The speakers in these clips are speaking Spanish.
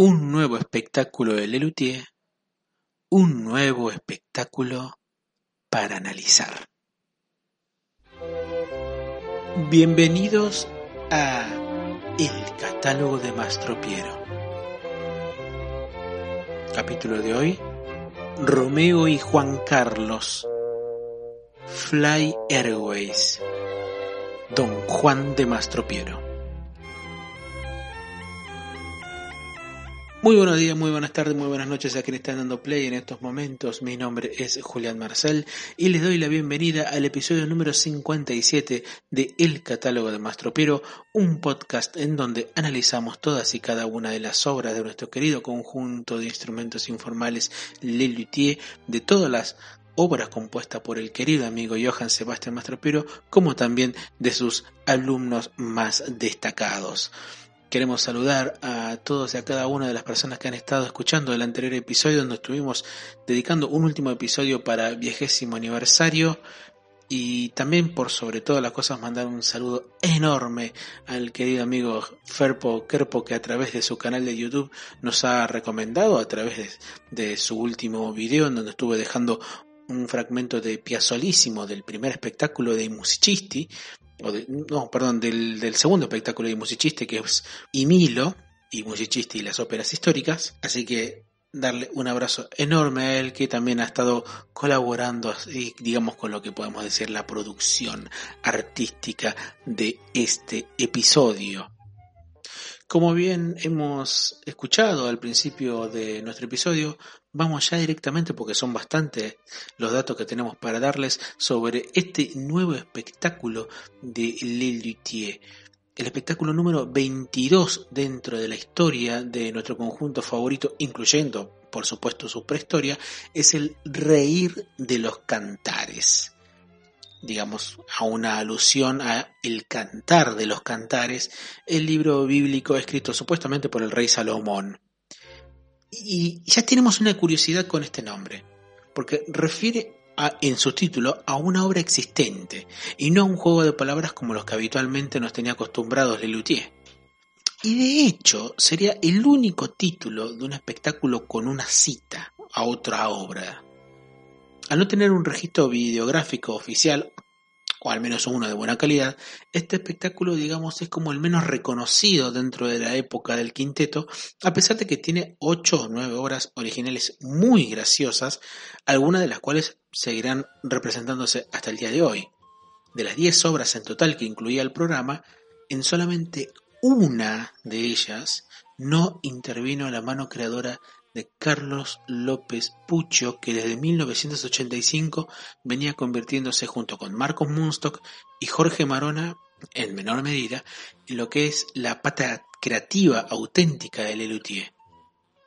un nuevo espectáculo de Lelutier, un nuevo espectáculo para analizar. Bienvenidos a El catálogo de Mastropiero. Capítulo de hoy, Romeo y Juan Carlos, Fly Airways, Don Juan de Mastropiero. Muy buenos días, muy buenas tardes, muy buenas noches a quienes están dando play en estos momentos. Mi nombre es Julián Marcel y les doy la bienvenida al episodio número 57 de El Catálogo de Mastropero, un podcast en donde analizamos todas y cada una de las obras de nuestro querido conjunto de instrumentos informales Le Luthier, de todas las obras compuestas por el querido amigo Johann Sebastian Mastropero, como también de sus alumnos más destacados. Queremos saludar a todos y a cada una de las personas que han estado escuchando el anterior episodio donde estuvimos dedicando un último episodio para viejésimo aniversario y también por sobre todas las cosas mandar un saludo enorme al querido amigo Ferpo Kerpo que a través de su canal de YouTube nos ha recomendado a través de, su último video en donde estuve dejando un fragmento de Piazzolísimo del primer espectáculo de Musicisti no, perdón, del, segundo espectáculo de musiciste que es Imilo y musiciste y las óperas históricas. Así que darle un abrazo enorme a él que también ha estado colaborando, digamos, con lo que podemos decir la producción artística de este episodio. Como bien hemos escuchado al principio de nuestro episodio, vamos ya directamente porque son bastantes los datos que tenemos para darles sobre este nuevo espectáculo de Le El espectáculo número 22 dentro de la historia de nuestro conjunto favorito, incluyendo, por supuesto, su prehistoria, es el Reír de los Cantares digamos, a una alusión a el cantar de los cantares, el libro bíblico escrito supuestamente por el rey Salomón. Y ya tenemos una curiosidad con este nombre, porque refiere a, en su título a una obra existente y no a un juego de palabras como los que habitualmente nos tenía acostumbrados Lelutier. Y de hecho sería el único título de un espectáculo con una cita a otra obra al no tener un registro videográfico oficial, o al menos uno de buena calidad, este espectáculo, digamos, es como el menos reconocido dentro de la época del quinteto, a pesar de que tiene ocho o nueve obras originales muy graciosas, algunas de las cuales seguirán representándose hasta el día de hoy. De las diez obras en total que incluía el programa, en solamente una de ellas no intervino la mano creadora de Carlos López Pucho, que desde 1985 venía convirtiéndose junto con Marcos Munstock y Jorge Marona, en menor medida, en lo que es la pata creativa auténtica de Lelutier.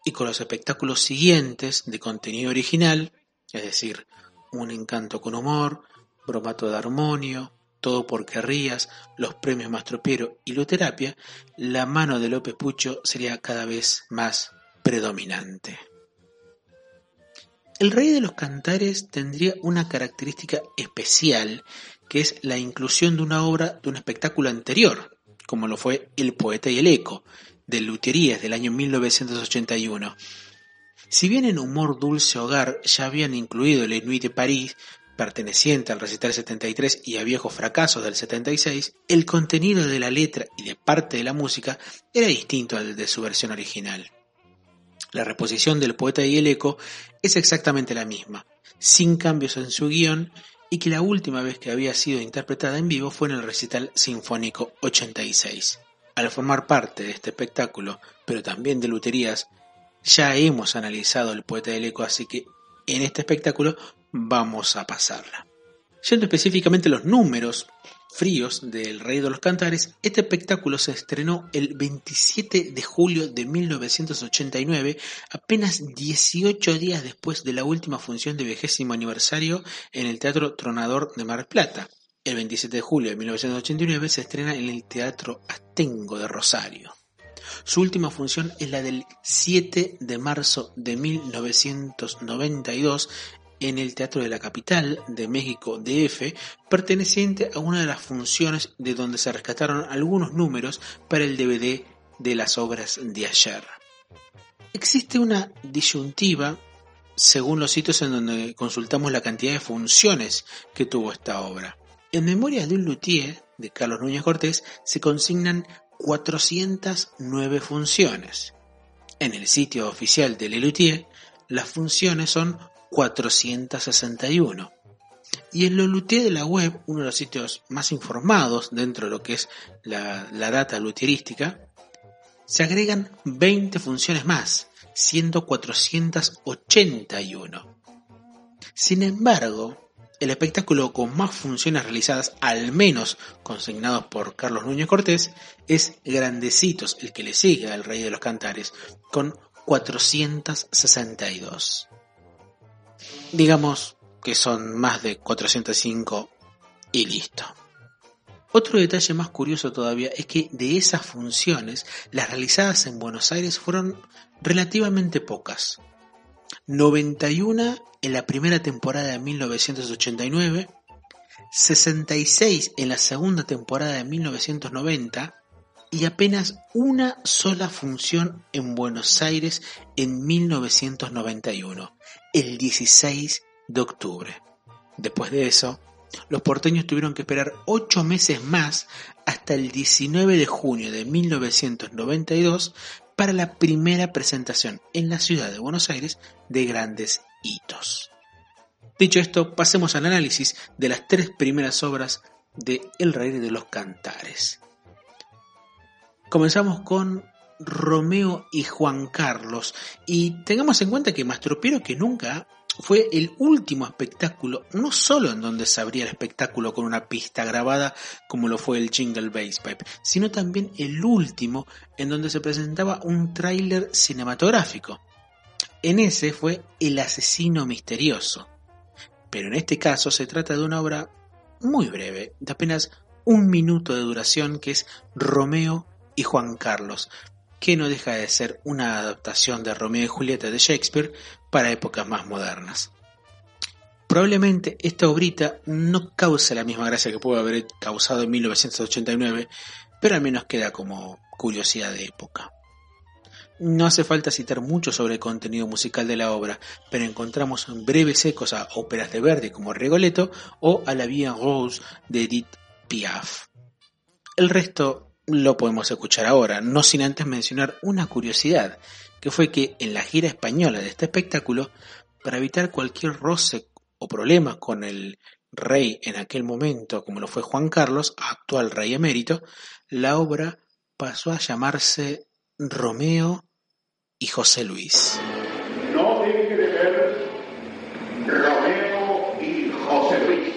Y con los espectáculos siguientes de contenido original, es decir, Un encanto con humor, Bromato de armonio, Todo porque rías, los premios Mastropiero y Luterapia, la mano de López Pucho sería cada vez más predominante. El rey de los cantares tendría una característica especial, que es la inclusión de una obra de un espectáculo anterior, como lo fue El poeta y el eco, de Luterías del año 1981. Si bien en Humor Dulce Hogar ya habían incluido el Nuit de París, perteneciente al recital 73 y a Viejos Fracasos del 76, el contenido de la letra y de parte de la música era distinto al de su versión original. La reposición del poeta y el eco es exactamente la misma, sin cambios en su guion y que la última vez que había sido interpretada en vivo fue en el recital sinfónico 86. Al formar parte de este espectáculo, pero también de luterías, ya hemos analizado el poeta y el eco, así que en este espectáculo vamos a pasarla. Yendo específicamente los números fríos del Rey de los Cantares, este espectáculo se estrenó el 27 de julio de 1989, apenas 18 días después de la última función de vigésimo aniversario en el Teatro Tronador de Mar Plata. El 27 de julio de 1989 se estrena en el Teatro Astengo de Rosario. Su última función es la del 7 de marzo de 1992 en el Teatro de la Capital de México DF, perteneciente a una de las funciones de donde se rescataron algunos números para el DVD de las obras de ayer. Existe una disyuntiva según los sitios en donde consultamos la cantidad de funciones que tuvo esta obra. En Memoria de un Luthier, de Carlos Núñez Cortés, se consignan 409 funciones. En el sitio oficial de Lelutier, las funciones son 461. Y en Lelutier de la web, uno de los sitios más informados dentro de lo que es la, data luthierística, se agregan 20 funciones más, siendo 481. Sin embargo, el espectáculo con más funciones realizadas, al menos consignados por Carlos Núñez Cortés, es Grandecitos, el que le sigue al Rey de los Cantares, con 462. Digamos que son más de 405 y listo. Otro detalle más curioso todavía es que de esas funciones, las realizadas en Buenos Aires fueron relativamente pocas. 91 en la primera temporada de 1989, 66 en la segunda temporada de 1990 y apenas una sola función en Buenos Aires en 1991, el 16 de octubre. Después de eso, los porteños tuvieron que esperar ocho meses más hasta el 19 de junio de 1992 para la primera presentación en la ciudad de Buenos Aires de grandes hitos. Dicho esto, pasemos al análisis de las tres primeras obras de El Rey de los Cantares. Comenzamos con Romeo y Juan Carlos y tengamos en cuenta que Mastropiero que nunca fue el último espectáculo, no solo en donde se abría el espectáculo con una pista grabada como lo fue el Jingle Bass Pipe, sino también el último en donde se presentaba un tráiler cinematográfico. En ese fue El asesino misterioso. Pero en este caso se trata de una obra muy breve, de apenas un minuto de duración, que es Romeo y Juan Carlos, que no deja de ser una adaptación de Romeo y Julieta de Shakespeare para épocas más modernas. Probablemente esta obrita no cause la misma gracia que pudo haber causado en 1989, pero al menos queda como curiosidad de época. No hace falta citar mucho sobre el contenido musical de la obra, pero encontramos breves ecos a óperas de Verdi como Rigoletto o a La Vie Rose de Edith Piaf. El resto lo podemos escuchar ahora, no sin antes mencionar una curiosidad, que fue que en la gira española de este espectáculo, para evitar cualquier roce o problema con el rey en aquel momento, como lo fue Juan Carlos, actual rey emérito, la obra pasó a llamarse Romeo y José Luis. No deje de ver Romeo y José Luis.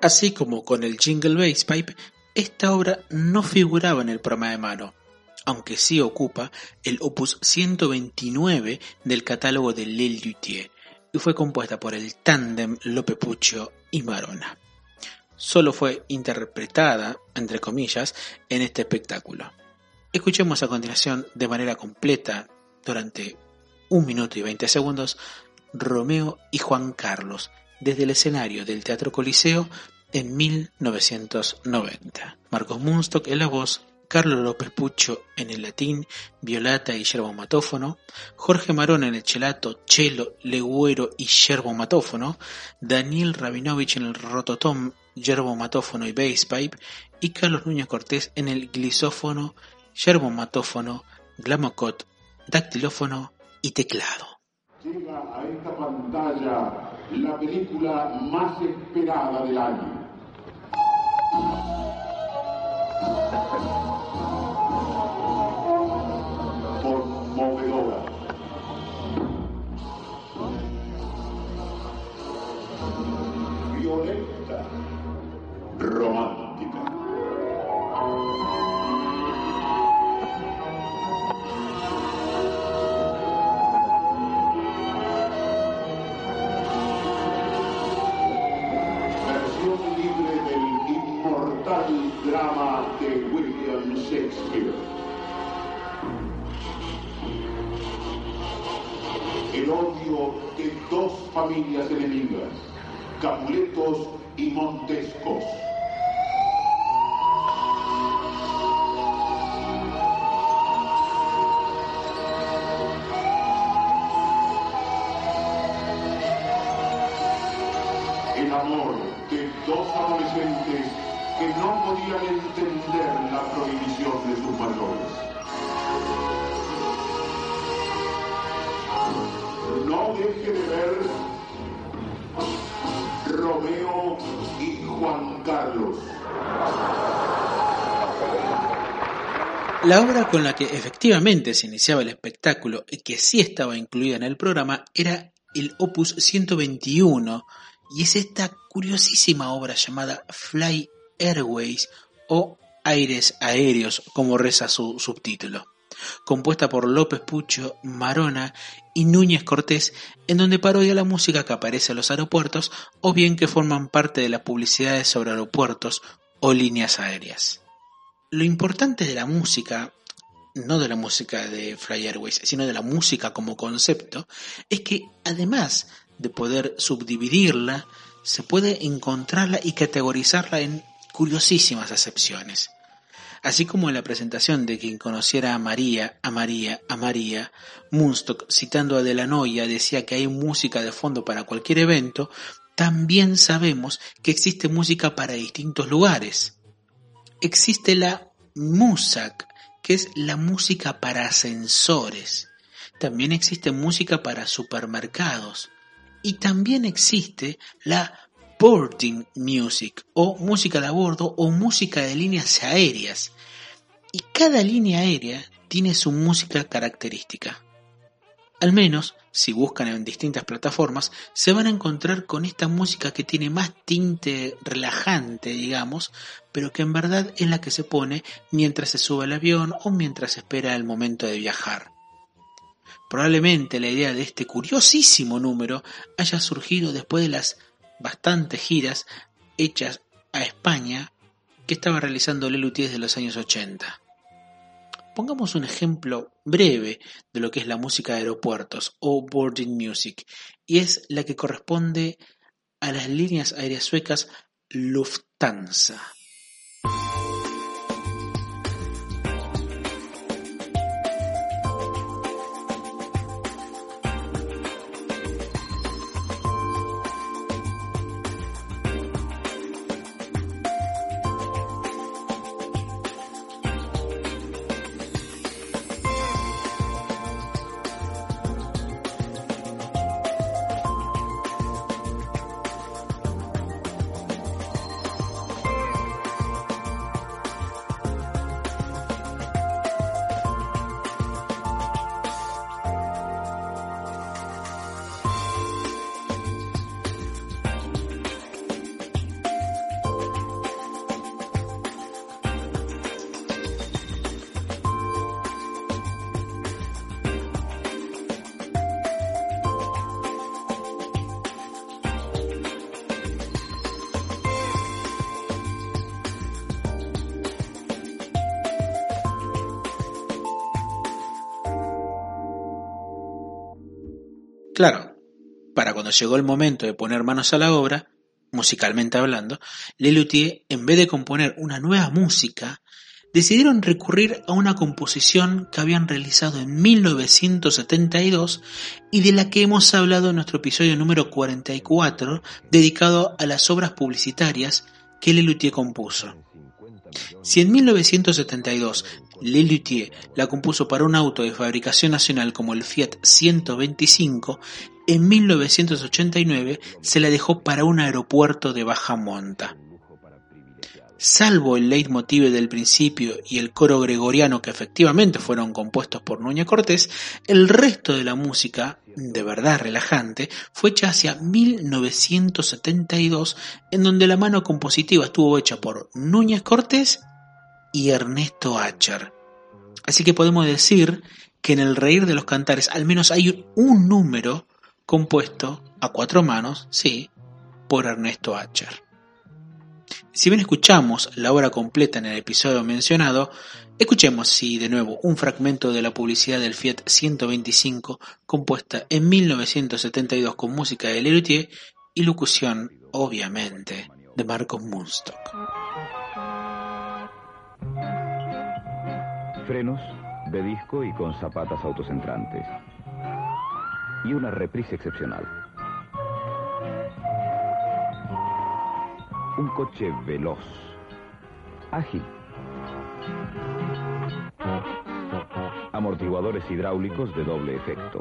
Así como con el Jingle Bass Pipe, esta obra no figuraba en el programa de mano, aunque sí ocupa el opus 129 del catálogo de Lil Luthier y fue compuesta por el tándem Lope Puccio y Marona. Solo fue interpretada, entre comillas, en este espectáculo. Escuchemos a continuación de manera completa, durante un minuto y veinte segundos, Romeo y Juan Carlos, desde el escenario del Teatro Coliseo en 1990. Marcos Munstock en la voz, Carlos López Pucho en el latín, violata y yerbomatófono, Jorge Marón en el chelato, chelo, legüero y yerbomatófono, Daniel Rabinovich en el rototom, yerbomatófono y bass pipe, y Carlos Núñez Cortés en el glisófono, yerbomatófono, glamocot, dactilófono y teclado llega a esta pantalla la película más esperada del año. Conmovedora. Violenta. Romántica. Entender la prohibición de sus mayores. No deje de ver Romeo y Juan Carlos. La obra con la que efectivamente se iniciaba el espectáculo y que sí estaba incluida en el programa era el Opus 121 y es esta curiosísima obra llamada Fly Airways o Aires Aéreos, como reza su subtítulo, compuesta por López Pucho, Marona y Núñez Cortés, en donde parodia la música que aparece en los aeropuertos o bien que forman parte de las publicidades sobre aeropuertos o líneas aéreas. Lo importante de la música, no de la música de Fly Airways, sino de la música como concepto, es que además de poder subdividirla, se puede encontrarla y categorizarla en curiosísimas acepciones. Así como en la presentación de quien conociera a María, a María, a María, Munstock, citando a Delanoia, decía que hay música de fondo para cualquier evento, también sabemos que existe música para distintos lugares existe la MUSAC, que es la música para ascensores. También existe música para supermercados. Y también existe la boarding music o música de a bordo o música de líneas aéreas. Y cada línea aérea tiene su música característica. Al menos, si buscan en distintas plataformas, se van a encontrar con esta música que tiene más tinte relajante, digamos, pero que en verdad es la que se pone mientras se sube al avión o mientras espera el momento de viajar. Probablemente la idea de este curiosísimo número haya surgido después de las bastantes giras hechas a España que estaba realizando Lelutier desde los años 80. Pongamos un ejemplo breve de lo que es la música de aeropuertos o boarding music, y es la que corresponde a las líneas aéreas suecas Lufthansa. Claro, para cuando llegó el momento de poner manos a la obra, musicalmente hablando, Lelutier, en vez de componer una nueva música, decidieron recurrir a una composición que habían realizado en 1972 y de la que hemos hablado en nuestro episodio número 44, dedicado a las obras publicitarias que Lelutier compuso. Si en 1972 Lelutier la compuso para un auto de fabricación nacional como el Fiat 125, en 1989 se la dejó para un aeropuerto de baja monta. Salvo el leitmotiv del principio y el coro gregoriano que efectivamente fueron compuestos por Núñez Cortés, el resto de la música, de verdad relajante, fue hecha hacia 1972, en donde la mano compositiva estuvo hecha por Núñez Cortés y Ernesto Acher. Así que podemos decir que en el Reír de los Cantares al menos hay un número compuesto a cuatro manos, sí, por Ernesto Acher. Si bien escuchamos la obra completa en el episodio mencionado, escuchemos sí de nuevo un fragmento de la publicidad del Fiat 125 compuesta en 1972 con música de Lelutier y locución, obviamente, de Marcos Munstock. Frenos de disco y con zapatas autocentrantes. Y una reprise excepcional. Un coche veloz, Ágil. Amortiguadores hidráulicos de doble efecto.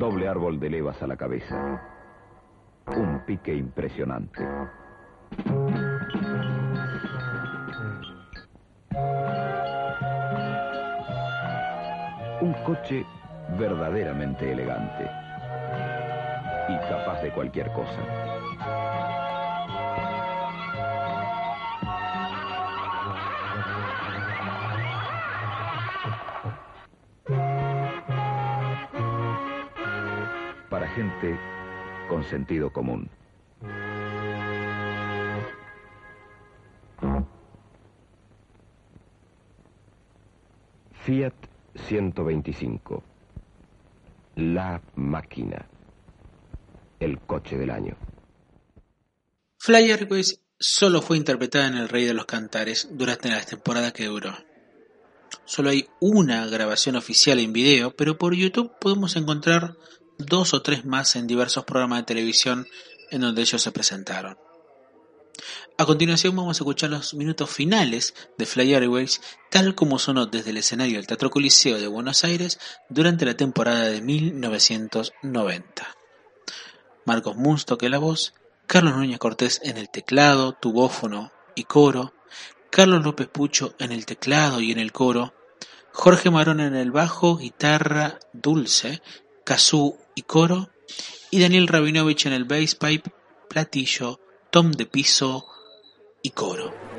Doble árbol de levas a la cabeza. Un pique impresionante. Un coche verdaderamente elegante y capaz de cualquier cosa. Gente con sentido común. Fiat 125. La máquina. El coche del año. Fly Airways solo fue interpretada en El Rey de los Cantares durante la temporada que duró. Solo hay una grabación oficial en video, pero por YouTube podemos encontrar dos o tres más en diversos programas de televisión en donde ellos se presentaron. A continuación vamos a escuchar los minutos finales de Fly Airways tal como sonó desde el escenario del Teatro Coliseo de Buenos Aires durante la temporada de 1990. Marcos Munstock en la voz, Carlos Núñez Cortés en el teclado, tubófono y coro, Carlos López Pucho en el teclado y en el coro, Jorge Marón en el bajo, guitarra dulce, kazoo y coro, y Daniel Rabinovich en el bass pipe, platillo, tom de piso y coro.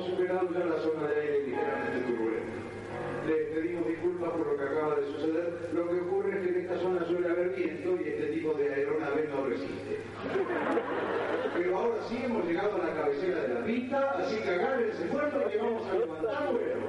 Hemos superado ya la zona de aire ligeramente turbulenta. Les pedimos disculpas por lo que acaba de suceder. Lo que ocurre es que en esta zona suele haber viento y este tipo de aeronave no resiste. Pero ahora sí hemos llegado a la cabecera de la pista, así que agárrense fuerte que vamos a levantar vuelo.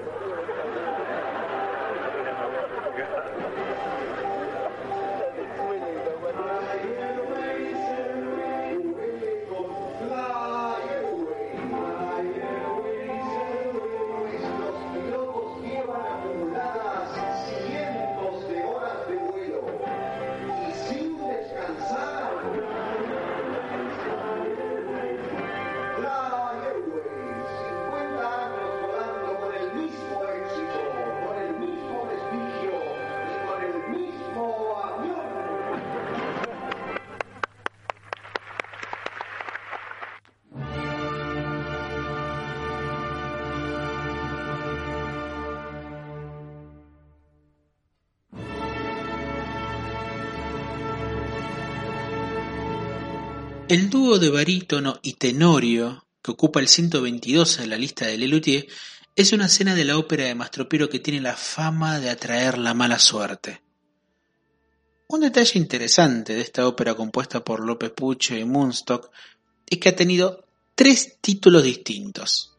El dúo de barítono y tenorio que ocupa el 122 en la lista de Lelutier es una escena de la ópera de Mastropiero que tiene la fama de atraer la mala suerte. Un detalle interesante de esta ópera compuesta por López Pucho y Munstock es que ha tenido tres títulos distintos.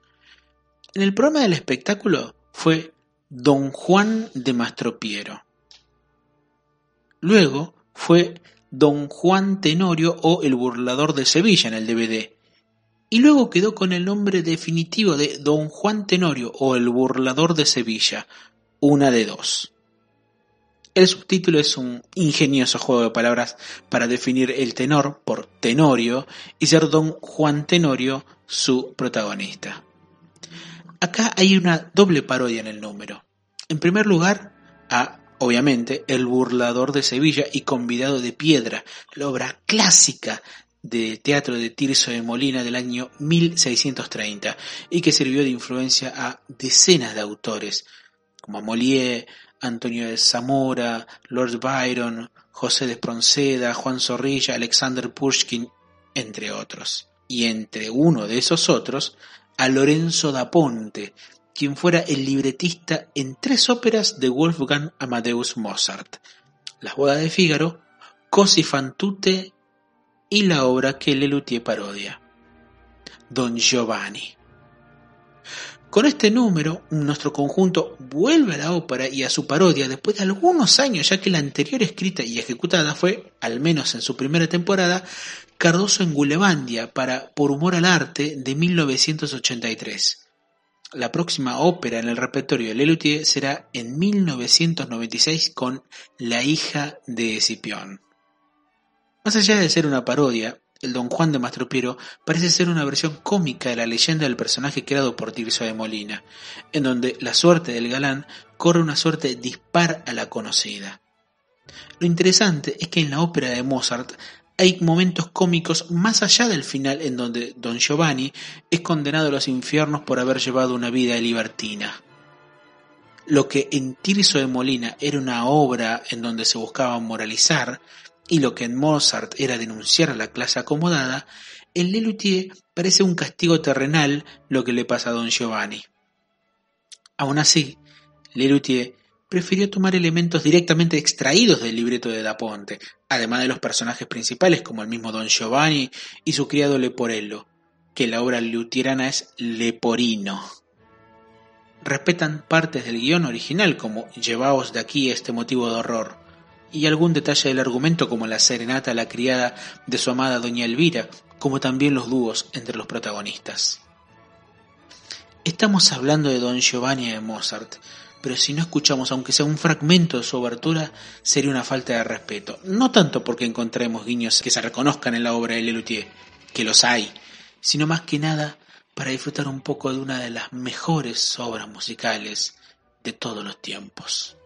En el programa del espectáculo fue Don Juan de Mastropiero. Luego fue Don Juan Tenorio o El Burlador de Sevilla en el DVD. Y luego quedó con el nombre definitivo de Don Juan Tenorio o El Burlador de Sevilla, una de dos. El subtítulo es un ingenioso juego de palabras para definir el tenor por Tenorio y ser Don Juan Tenorio su protagonista. Acá hay una doble parodia en el número. En primer lugar, a, obviamente, El burlador de Sevilla y Convidado de Piedra, la obra clásica de teatro de Tirso de Molina del año 1630 y que sirvió de influencia a decenas de autores como Molière, Antonio de Zamora, Lord Byron, José de Espronceda, Juan Zorrilla, Alexander Pushkin, entre otros. Y entre uno de esos otros, a Lorenzo da Ponte, quien fuera el libretista en tres óperas de Wolfgang Amadeus Mozart, Las bodas de Fígaro, Cosi fan tutte y la obra que Lelutier parodia, Don Giovanni. Con este número, nuestro conjunto vuelve a la ópera y a su parodia después de algunos años, ya que la anterior escrita y ejecutada fue, al menos en su primera temporada, Cardoso en Gulevandia para Por Humor al Arte de 1983. La próxima ópera en el repertorio de Lelutier será en 1996 con La hija de Escipión. Más allá de ser una parodia, el Don Juan de Mastropiero parece ser una versión cómica de la leyenda del personaje creado por Tirso de Molina, en donde la suerte del galán corre una suerte dispar a la conocida. Lo interesante es que en la ópera de Mozart hay momentos cómicos más allá del final en donde Don Giovanni es condenado a los infiernos por haber llevado una vida libertina. Lo que en Tirso de Molina era una obra en donde se buscaba moralizar, y lo que en Mozart era denunciar a la clase acomodada, en Lelutier parece un castigo terrenal lo que le pasa a don Giovanni. Aún así, Lelutier prefirió tomar elementos directamente extraídos del libreto de Da Ponte, además de los personajes principales como el mismo don Giovanni y su criado Leporello, que la obra luterana es Leporino. Respetan partes del guion original como llevaos de aquí este motivo de horror, y algún detalle del argumento como la serenata a la criada de su amada doña Elvira, como también los dúos entre los protagonistas. Estamos hablando de Don Giovanni de Mozart, pero si no escuchamos aunque sea un fragmento de su obertura, sería una falta de respeto. No tanto porque encontremos guiños que se reconozcan en la obra de Lelutier, que los hay, sino más que nada para disfrutar un poco de una de las mejores obras musicales de todos los tiempos.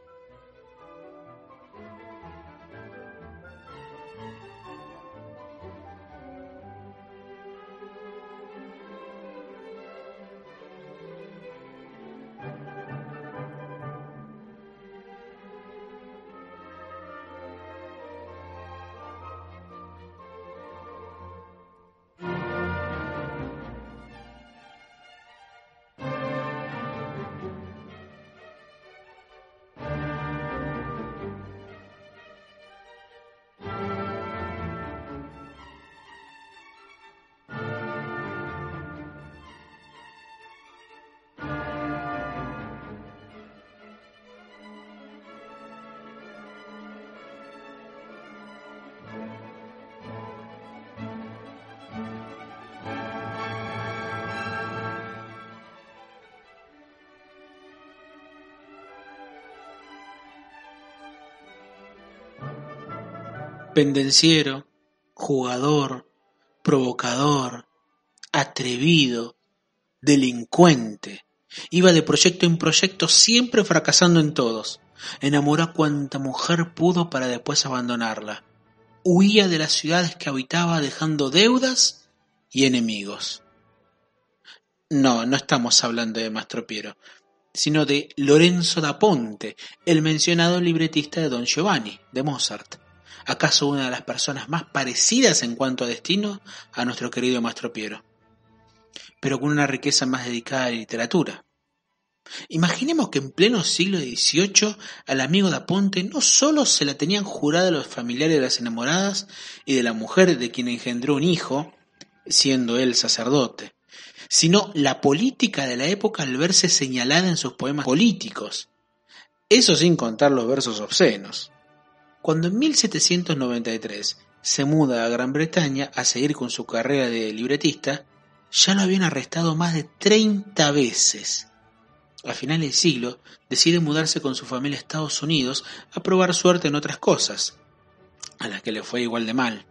Pendenciero, jugador, provocador, atrevido, delincuente. Iba de proyecto en proyecto, siempre fracasando en todos. Enamoró a cuanta mujer pudo para después abandonarla. Huía de las ciudades que habitaba dejando deudas y enemigos. No, no estamos hablando de Mastropiero, sino de Lorenzo da Ponte, el mencionado libretista de Don Giovanni, de Mozart acaso una de las personas más parecidas en cuanto a destino a nuestro querido Maestro Piero, pero con una riqueza más dedicada a la literatura. Imaginemos que en pleno siglo XVIII al amigo de Aponte no solo se la tenían jurada los familiares de las enamoradas y de la mujer de quien engendró un hijo, siendo él sacerdote, sino la política de la época al verse señalada en sus poemas políticos. Eso sin contar los versos obscenos. Cuando en 1793 se muda a Gran Bretaña a seguir con su carrera de libretista, ya lo habían arrestado más de 30 veces. A final del siglo decide mudarse con su familia a Estados Unidos a probar suerte en otras cosas, a las que le fue igual de mal.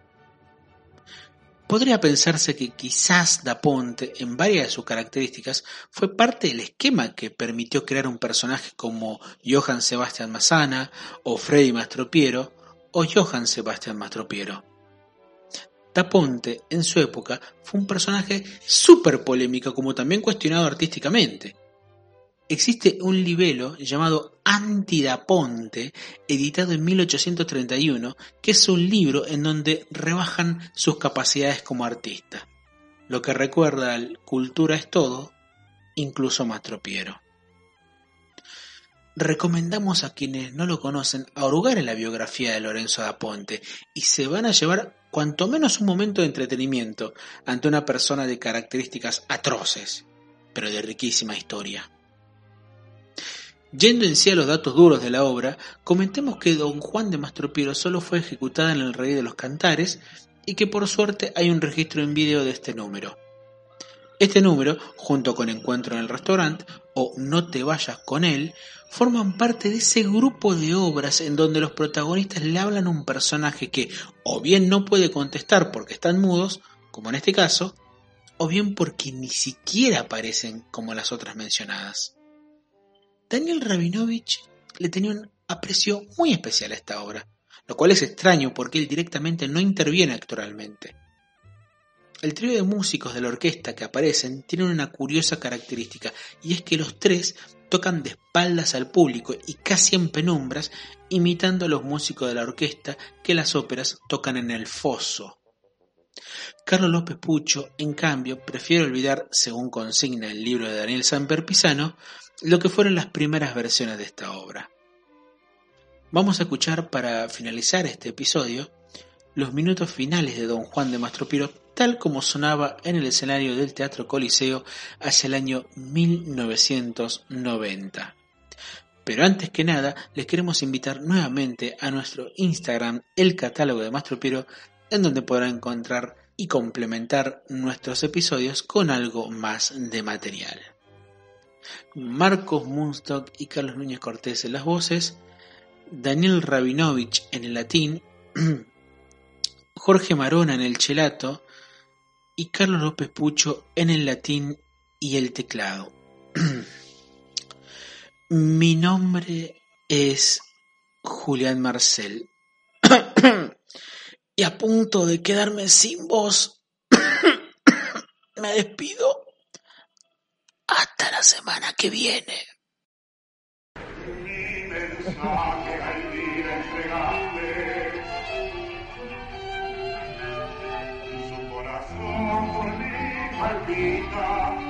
Podría pensarse que quizás Da Ponte, en varias de sus características, fue parte del esquema que permitió crear un personaje como Johann Sebastian Massana, o Freddy Mastropiero, o Johann Sebastian Mastropiero. Da Ponte, en su época, fue un personaje súper polémico como también cuestionado artísticamente. Existe un libelo llamado Antidaponte, editado en 1831, que es un libro en donde rebajan sus capacidades como artista. Lo que recuerda al cultura es todo, incluso Mastropiero. Recomendamos a quienes no lo conocen a hurgar en la biografía de Lorenzo da Ponte y se van a llevar cuanto menos un momento de entretenimiento ante una persona de características atroces, pero de riquísima historia. Yendo en sí a los datos duros de la obra, comentemos que Don Juan de Mastropiero solo fue ejecutada en el Rey de los Cantares y que por suerte hay un registro en vídeo de este número. Este número, junto con Encuentro en el Restaurante o No te vayas con él, forman parte de ese grupo de obras en donde los protagonistas le hablan a un personaje que o bien no puede contestar porque están mudos, como en este caso, o bien porque ni siquiera aparecen como las otras mencionadas. Daniel Rabinovich le tenía un aprecio muy especial a esta obra, lo cual es extraño porque él directamente no interviene actoralmente. El trío de músicos de la orquesta que aparecen tienen una curiosa característica y es que los tres tocan de espaldas al público y casi en penumbras, imitando a los músicos de la orquesta que las óperas tocan en el foso. Carlos López Pucho, en cambio, prefiere olvidar, según consigna el libro de Daniel Samper Pisano, lo que fueron las primeras versiones de esta obra. Vamos a escuchar para finalizar este episodio los minutos finales de Don Juan de Mastropiro tal como sonaba en el escenario del Teatro Coliseo hacia el año 1990. Pero antes que nada, les queremos invitar nuevamente a nuestro Instagram, el catálogo de Mastropiro, en donde podrán encontrar y complementar nuestros episodios con algo más de material. Marcos Munstock y Carlos Núñez Cortés en las voces, Daniel Rabinovich en el latín, Jorge Marona en el chelato y Carlos López Pucho en el latín y el teclado. Mi nombre es Julián Marcel. y a punto de quedarme sin voz, me despido hasta la semana que viene.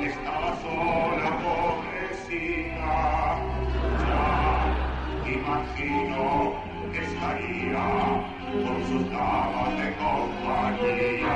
Estaba sola, pobrecita. Ya imagino que estaría con sus damas de compañía.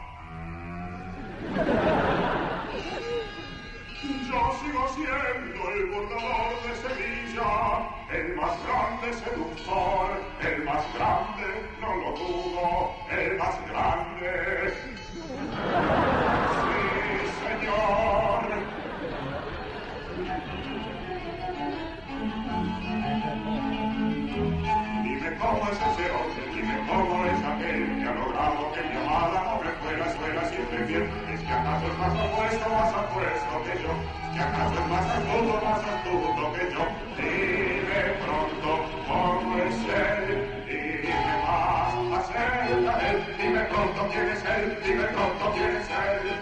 Yo sigo siendo el bordador de Sevilla, el más grande seductor, el más grande, no lo dudo, el más grande. las siempre bien. Es que acaso es más apuesto, más apuesto que yo. Es que acaso es más astuto, más astuto que yo. Dime pronto cómo es él. Dime más acerca de él. Dime pronto quién es él. Dime pronto quién es él.